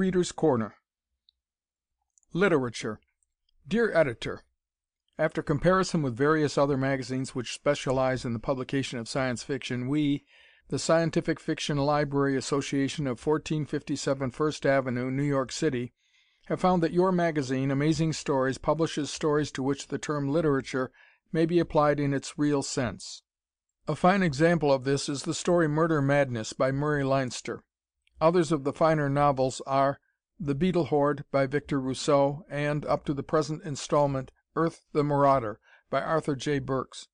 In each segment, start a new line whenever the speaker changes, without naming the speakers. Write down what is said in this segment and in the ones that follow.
Reader's Corner Literature Dear Editor: After comparison with various other magazines which specialize in the publication of Science Fiction, we, the Scientific Fiction Library Association of 1457 First Avenue, New York City, have found that your magazine, Amazing Stories, publishes stories to which the term literature may be applied in its real sense. A fine example of this is the story Murder Madness by Murray Leinster. Others of the finer novels are The Beetle Horde by Victor Rousseau and, up to the present installment, Earth, the Marauder by Arthur J. Burks.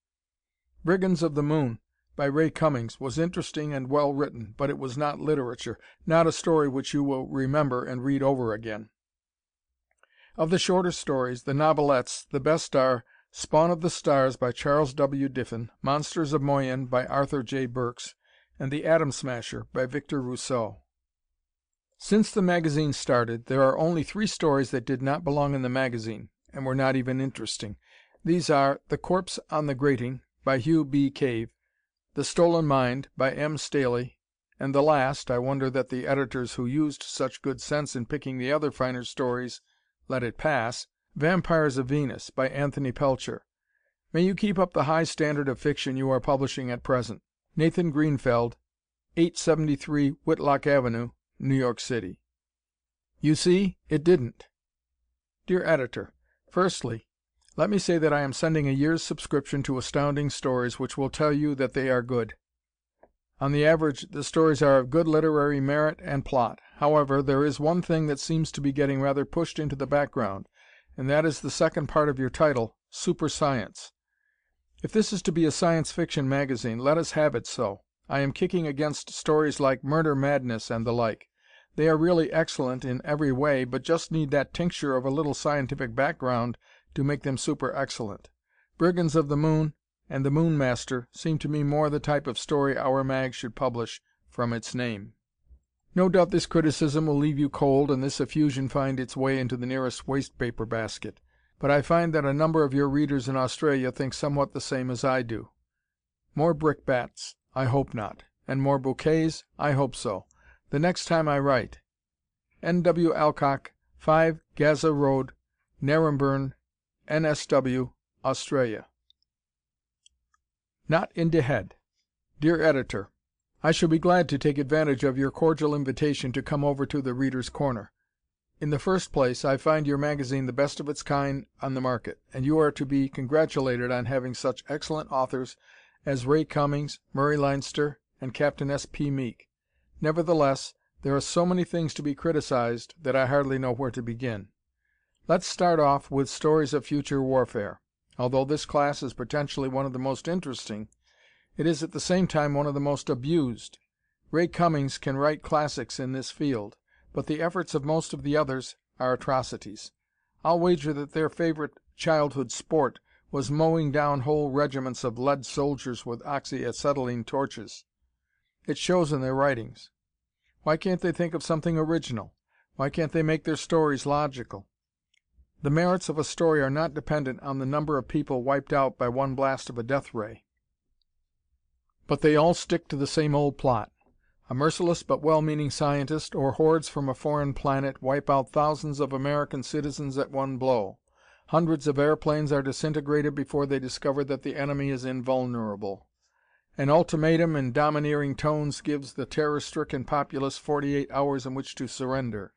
Brigands of the Moon by Ray Cummings was interesting and well written, but it was not literature, not a story which you will remember and read over again. Of the shorter stories, the novelettes, the best are Spawn of the Stars by Charles W. Diffin, Monsters of Moyen by Arthur J. Burks, and The Atom Smasher by Victor Rousseau. Since the magazine started, there are only three stories that did not belong in the magazine, and were not even interesting. These are The Corpse on the Grating by Hugh B. Cave, The Stolen Mind by M. Staley, and the last I wonder that the editors who used such good sense in picking the other finer stories let it pass Vampires of Venus by Anthony Pelcher. May you keep up the high standard of fiction you are publishing at present. Nathan Greenfeld, 873 Whitlock Avenue, New York City. You see, it didn't. Dear Editor: Firstly, let me say that I am sending a year's subscription to Astounding Stories which will tell you that they are good. On the average the stories are of good literary merit and plot. However, there is one thing that seems to be getting rather pushed into the background, and that is the second part of your title, Super Science. If this is to be a Science Fiction magazine, let us have it so. I am kicking against stories like Murder Madness and the like. They are really excellent in every way, but just need that tincture of a little scientific background to make them super excellent. Brigands of the Moon and The Moon Master seem to me more the type of story our mag should publish from its name. No doubt this criticism will leave you cold and this effusion find its way into the nearest waste paper basket, but I find that a number of your readers in Australia think somewhat the same as I do. More brickbats I hope not. And more bouquets I hope so. The next time I write. N. W. Alcock, 5 Gaza Road, Naremburn, N.S.W., Australia. Not in de Head Dear Editor: I shall be glad to take advantage of your cordial invitation to come over to "The Readers' Corner." In the first place, I find your magazine the best of its kind on the market, and you are to be congratulated on having such excellent authors as Ray Cummings, Murray Leinster, and Captain S. P. Meek. Nevertheless, there are so many things to be criticized that I hardly know where to begin. Let's start off with stories of future warfare. Although this class is potentially one of the most interesting, it is at the same time one of the most abused. Ray Cummings can write classics in this field, but the efforts of most of the others are atrocities. I'll wager that their favorite childhood sport was mowing down whole regiments of lead soldiers with oxyacetylene torches. It shows in their writings. Why can't they think of something original? Why can't they make their stories logical? The merits of a story are not dependent on the number of people wiped out by one blast of a death ray. But they all stick to the same old plot. A merciless but well meaning scientist, or hordes from a foreign planet, wipe out thousands of American citizens at one blow. Hundreds of airplanes are disintegrated before they discover that the enemy is invulnerable. An ultimatum in domineering tones gives the terror stricken populace forty eight hours in which to surrender.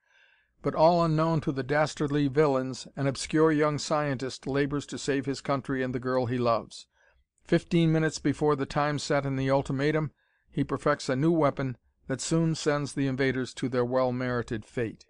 But all unknown to the dastardly villains, an obscure young scientist labors to save his country and the girl he loves. Fifteen minutes before the time set in the ultimatum, he perfects a new weapon that soon sends the invaders to their well merited fate.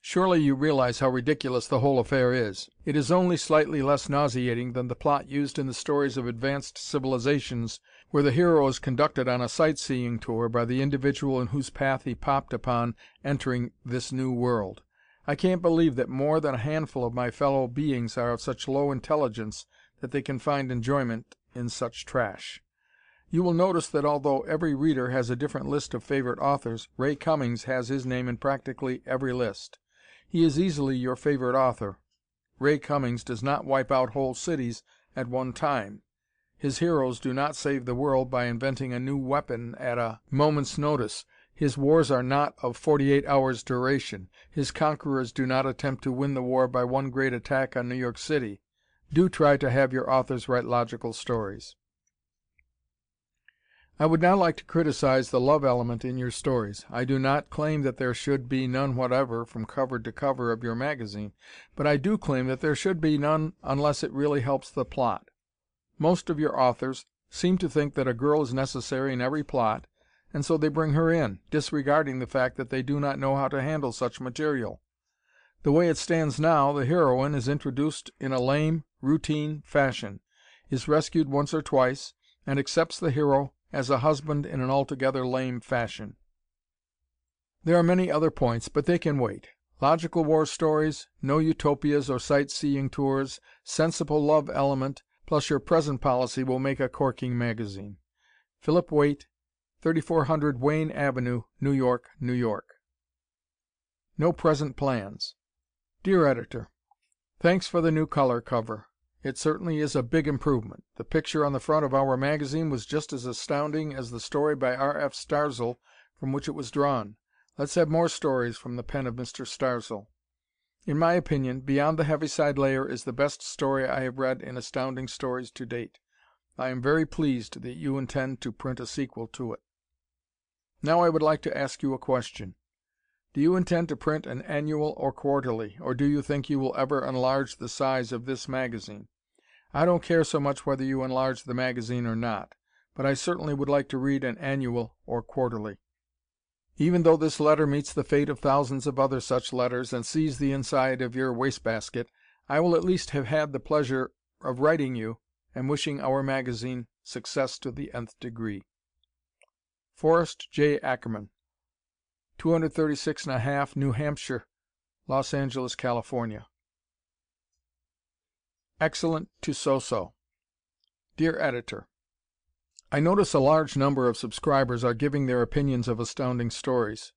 Surely you realize how ridiculous the whole affair is. It is only slightly less nauseating than the plot used in the stories of advanced civilizations where the hero is conducted on a sight seeing tour by the individual in whose path he popped upon entering this new world. I can't believe that more than a handful of my fellow beings are of such low intelligence that they can find enjoyment in such trash. You will notice that although every reader has a different list of favorite authors, Ray Cummings has his name in practically every list. He is easily your favorite author. Ray Cummings does not wipe out whole cities at one time. His heroes do not save the world by inventing a new weapon at a moment's notice. His wars are not of forty eight hours' duration. His conquerors do not attempt to win the war by one great attack on New York City. Do try to have your authors write logical stories. I would now like to criticize the love element in your stories. I do not claim that there should be none whatever from cover to cover of your magazine, but I do claim that there should be none unless it really helps the plot. Most of your authors seem to think that a girl is necessary in every plot, and so they bring her in, disregarding the fact that they do not know how to handle such material. The way it stands now, the heroine is introduced in a lame, routine fashion, is rescued once or twice, and accepts the hero as a husband in an altogether lame fashion. There are many other points, but they can wait. Logical war stories, no utopias or sight-seeing tours, sensible love element, plus your present policy will make a corking magazine. Philip Waite, 3400 Wayne Avenue, New York, New York. No present plans Dear Editor: Thanks for the new color cover. It certainly is a big improvement. The picture on the front of "our" magazine was just as astounding as the story by R. F. Starzl from which it was drawn. Let's have more stories from the pen of Mr. Starzl. In my opinion, "Beyond the Heaviside Layer" is the best story I have read in Astounding Stories to date. I am very pleased that you intend to print a sequel to it. Now I would like to ask you a question. Do you intend to print an annual or quarterly, or do you think you will ever enlarge the size of this magazine? I don't care so much whether you enlarge the magazine or not, but I certainly would like to read an annual or quarterly. Even though this letter meets the fate of thousands of other such letters and sees the inside of your wastebasket, I will at least have had the pleasure of writing you and wishing "our" magazine success to the nth degree. Forrest J. Ackerman 236 1/2 New Hampshire, Los Angeles, California. Excellent to So So Dear Editor: I notice a large number of subscribers are giving their opinions of Astounding Stories.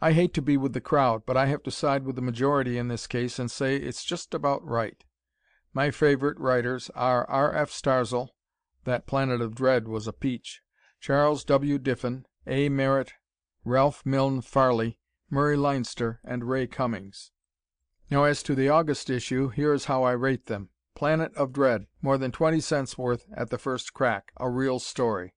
I hate to be with the crowd, but I have to side with the majority in this case and say it's just about right. My favorite writers are R. F. Starzl (that Planet of Dread was a peach), Charles W. Diffin, A. Merritt Ralph Milne Farley, Murray Leinster, and Ray Cummings. Now as to the August issue, here is how I rate them. Planet of Dread, more than twenty cents worth at the first crack a real story.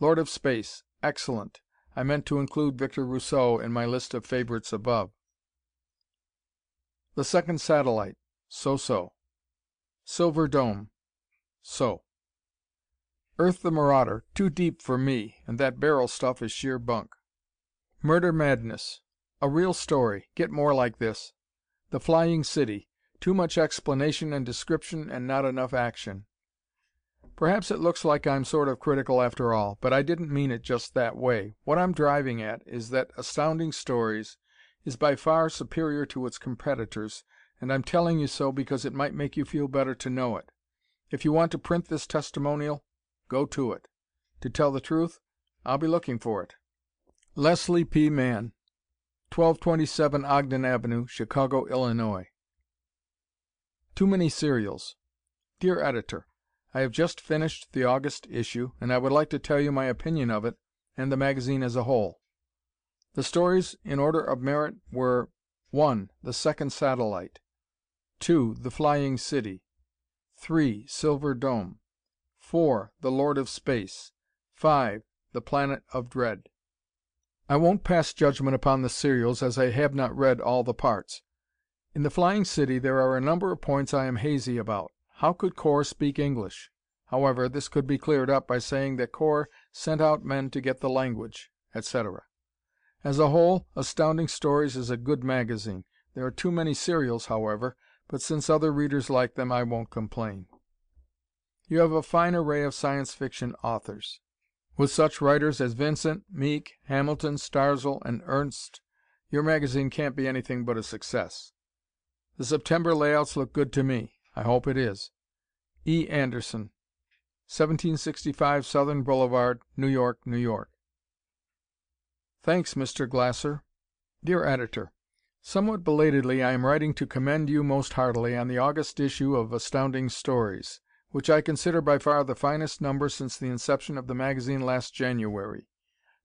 Lord of Space, excellent. I meant to include Victor Rousseau in my list of favorites above. The Second Satellite, so so. Silver Dome, so. Earth the Marauder, too deep for me, and that Beryl stuff is sheer bunk. Murder Madness a real story get more like this. The Flying City too much explanation and description and not enough action. Perhaps it looks like I'm sort of critical after all, but I didn't mean it just that way. What I'm driving at is that Astounding Stories is by far superior to its competitors, and I'm telling you so because it might make you feel better to know it. If you want to print this testimonial, go to it. To tell the truth, I'll be looking for it. Leslie P. Mann, 1227 Ogden Avenue, Chicago, Illinois. Too Many Serials Dear Editor: I have just finished the August issue, and I would like to tell you my opinion of it and the magazine as a whole. The stories in order of merit were: 1. The Second Satellite; 2. The Flying City; 3. Silver Dome; 4. The Lord of Space; 5. The Planet of Dread. I won't pass judgment upon the serials as I have not read all the parts. In "The Flying City" there are a number of points I am hazy about. How could Kor speak English? However, this could be cleared up by saying that Kor sent out men to get the language, etc. As a whole, Astounding Stories is a good magazine. There are too many serials, however, but since other readers like them, I won't complain. You have a fine array of Science Fiction authors. With such writers as Vincent, Meek, Hamilton, Starzl, and Ernst, your magazine can't be anything but a success. The September layouts look good to me. I hope it is. E. Anderson, 1765 Southern Boulevard, New York, New York. Thanks, Mr. Glasser. Dear Editor: Somewhat belatedly I am writing to commend you most heartily on the August issue of Astounding Stories, which I consider by far the finest number since the inception of the magazine last January.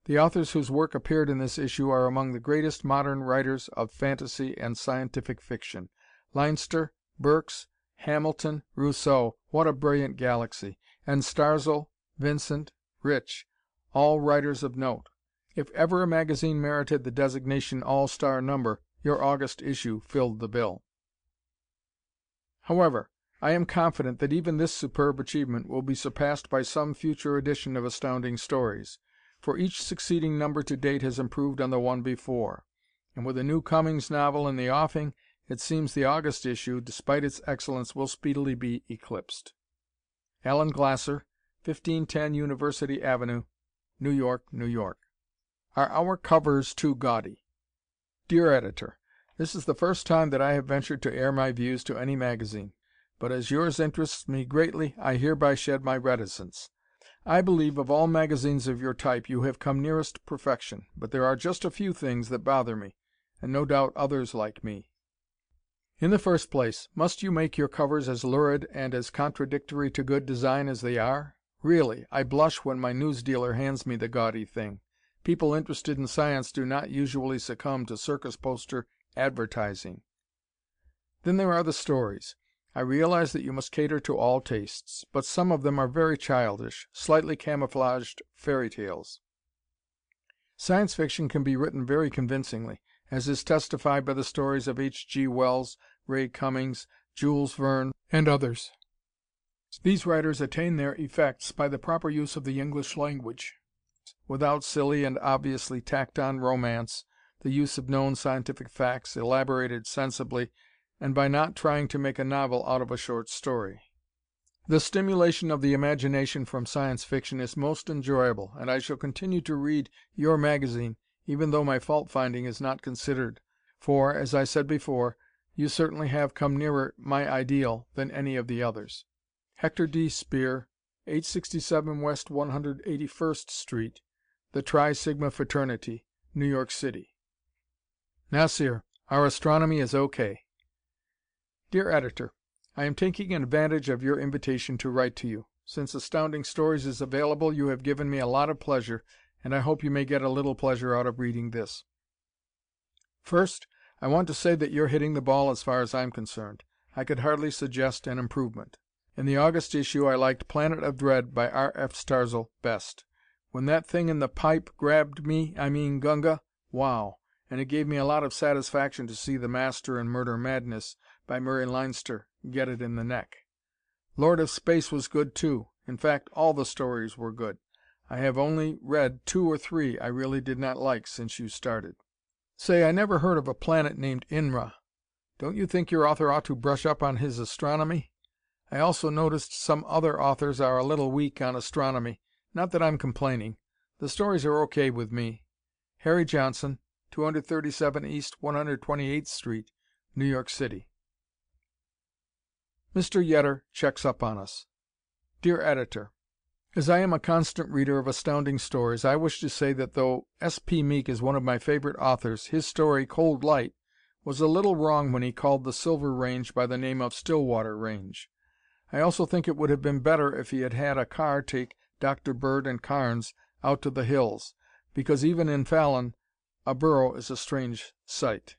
The authors whose work appeared in this issue are among the greatest modern writers of fantasy and scientific fiction. Leinster, Burks, Hamilton, Rousseau what a brilliant galaxy! and Starzl, Vincent, Rich all writers of note. If ever a magazine merited the designation "all star number," your August issue filled the bill. However, I am confident that even this superb achievement will be surpassed by some future edition of Astounding Stories, for each succeeding number to date has improved on the one before, and with a new Cummings novel in the offing, it seems the August issue, despite its excellence, will speedily be eclipsed. Allen Glasser, 1510 University Avenue, New York, New York. Are our covers too gaudy? Dear Editor: This is the first time that I have ventured to air my views to any magazine, but as yours interests me greatly I hereby shed my reticence. I believe of all magazines of your type you have come nearest perfection, but there are just a few things that bother me, and no doubt others like me. In the first place, must you make your covers as lurid and as contradictory to good design as they are? Really, I blush when my newsdealer hands me the gaudy thing. People interested in science do not usually succumb to circus poster advertising. Then there are the stories. I realize that you must cater to all tastes, but some of them are very childish, slightly camouflaged fairy tales. Science fiction can be written very convincingly as is testified by the stories of H. G. Wells, Ray Cummings, Jules Verne, and others. These writers attain their effects by the proper use of the English language, without silly and obviously tacked on romance, the use of known scientific facts elaborated sensibly, and by not trying to make a novel out of a short story. The stimulation of the imagination from Science Fiction is most enjoyable, and I shall continue to read your magazine even though my fault finding is not considered, for, as I said before, you certainly have come nearer my ideal than any of the others. Hector D. Speer, 867 West 181st Street, The Tri Sigma Fraternity, New York City. Nasir, our astronomy is O.K. Dear Editor: I am taking advantage of your invitation to write to you. Since Astounding Stories is available you have given me a lot of pleasure and I hope you may get a little pleasure out of reading this. First, I want to say that you're hitting the ball as far as I'm concerned. I could hardly suggest an improvement. In the August issue I liked Planet of Dread by R. F. Starzl best. When that thing in the pipe grabbed me, I mean Gunga, wow! And it gave me a lot of satisfaction to see The Master and Murder Madness by Murray Leinster get it in the neck. Lord of Space was good too. In fact, all the stories were good. I have only read two or three I really did not like since you started. Say, I never heard of a planet named Inra. Don't you think your author ought to brush up on his astronomy? I also noticed some other authors are a little weak on astronomy. Not that I'm complaining. The stories are O.K. with me. Harry Johnson, 237 East 128th Street, New York City. Mr. Yetter checks up on us Dear Editor: As I am a constant reader of Astounding Stories, I wish to say that though S. P. Meek is one of my favorite authors, his story, "Cold Light," was a little wrong when he called the Silver Range by the name of Stillwater Range. I also think it would have been better if he had had a car take Dr. Bird and Carnes out to the hills, because even in Fallon a burro is a strange sight.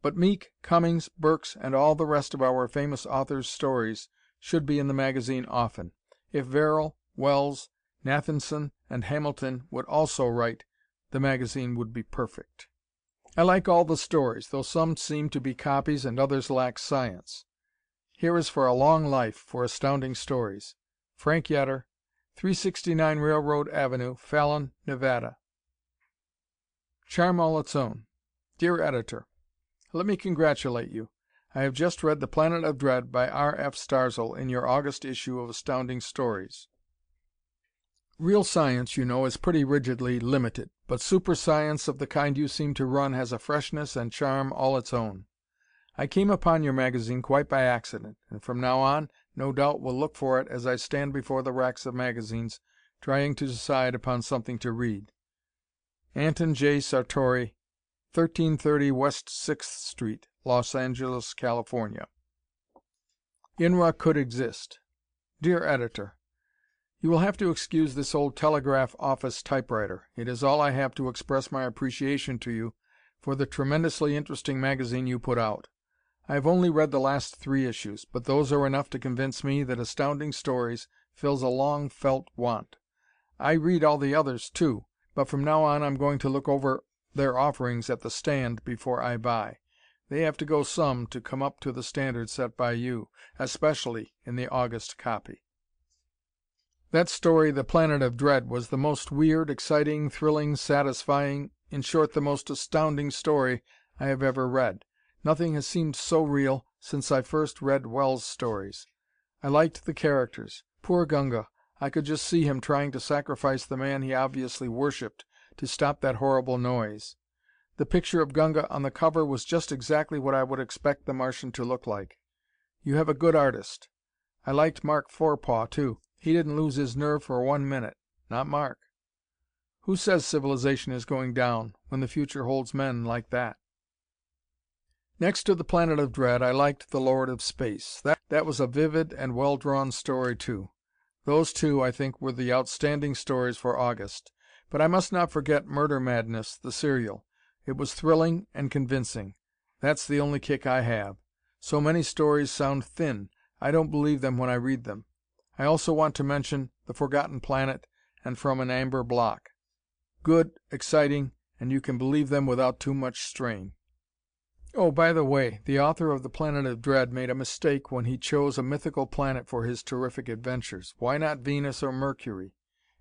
But Meek, Cummings, Burks, and all the rest of our famous authors' stories should be in the magazine often. If Verrill, Wells, Nathanson, and Hamilton would also write, the magazine would be perfect. I like all the stories, though some seem to be copies and others lack science. Here is for a long life for Astounding Stories. Frank Yetter, 369 Railroad Avenue, Fallon, Nevada. Charm All Its Own Dear Editor: Let me congratulate you. I have just read "The Planet of Dread," by R. F. Starzl in your August issue of Astounding Stories. Real science, you know, is pretty rigidly limited, but super science of the kind you seem to run has a freshness and charm all its own. I came upon your magazine quite by accident, and from now on no doubt will look for it as I stand before the racks of magazines trying to decide upon something to read. Anton J. Sartori, 1330 West 6th Street, Los Angeles, California. Inra Could Exist Dear Editor: You will have to excuse this old telegraph office typewriter. It is all I have to express my appreciation to you for the tremendously interesting magazine you put out. I have only read the last three issues, but those are enough to convince me that Astounding Stories fills a long felt want. I read all the others, too, but from now on I'm going to look over their offerings at the stand before I buy. They have to go some to come up to the standard set by you, especially in the August copy. That story, "The Planet of Dread," was the most weird, exciting, thrilling, satisfying, in short the most astounding story I have ever read. Nothing has seemed so real since I first read Wells stories. I liked the characters. Poor Gunga! I could just see him trying to sacrifice the man he obviously worshipped to stop that horrible noise. The picture of Gunga on the cover was just exactly what I would expect the Martian to look like. You have a good artist. I liked Mark Forepaugh, too. He didn't lose his nerve for one minute. Not Mark. Who says civilization is going down, when the future holds men like that? Next to "The Planet of Dread" I liked "The Lord of Space." That was a vivid and well drawn story, too. Those two, I think, were the outstanding stories for August. But I must not forget "Murder Madness," the serial. It was thrilling and convincing. That's the only kick I have. So many stories sound thin, I don't believe them when I read them. I also want to mention "The Forgotten Planet" and "From an Amber Block." Good, exciting, and you can believe them without too much strain. Oh, by the way, the author of "The Planet of Dread" made a mistake when he chose a mythical planet for his terrific adventures. Why not Venus or Mercury?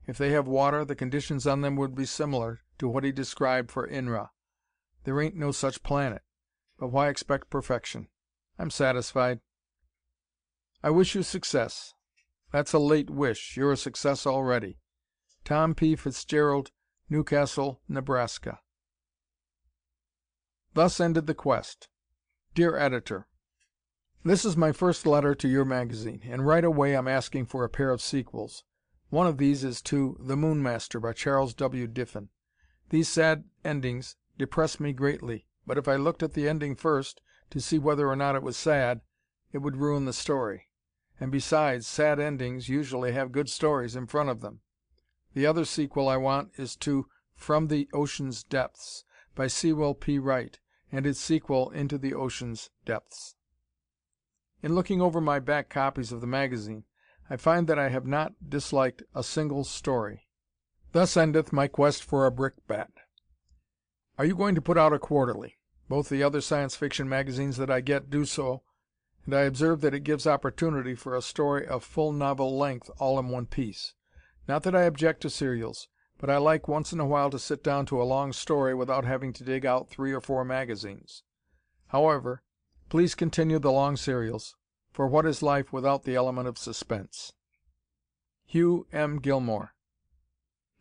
If they have water, the conditions on them would be similar to what he described for Inra. There ain't no such planet, but why expect perfection? I'm satisfied. I wish you success. That's a late wish. You're a success already. Tom P. Fitzgerald, Newcastle, Nebraska. Thus ended the quest. Dear Editor: This is my first letter to your magazine, and right away I'm asking for a pair of sequels. One of these is to "The Moon Master," by Charles W. Diffin. These sad endings depress me greatly, but if I looked at the ending first, to see whether or not it was sad, it would ruin the story. And besides, sad endings usually have good stories in front of them. The other sequel I want is to "From the Ocean's Depths," by Sewell P. Wright and its sequel Into the Ocean's Depths. In looking over my back copies of the magazine, I find that I have not disliked a single story. Thus endeth my quest for a brickbat. Are you going to put out a quarterly? Both the other Science Fiction magazines that I get do so, and I observe that it gives opportunity for a story of full novel length all in one piece. Not that I object to serials, but I like once in a while to sit down to a long story without having to dig out three or four magazines. However, please continue the long serials, for what is life without the element of suspense? Hugh M. Gilmore,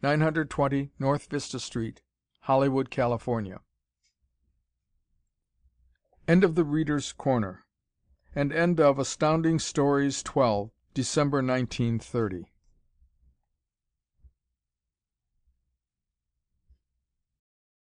920 North Vista Street, Hollywood, California. End of the Readers' Corner and end of Astounding Stories 12, December, 1930.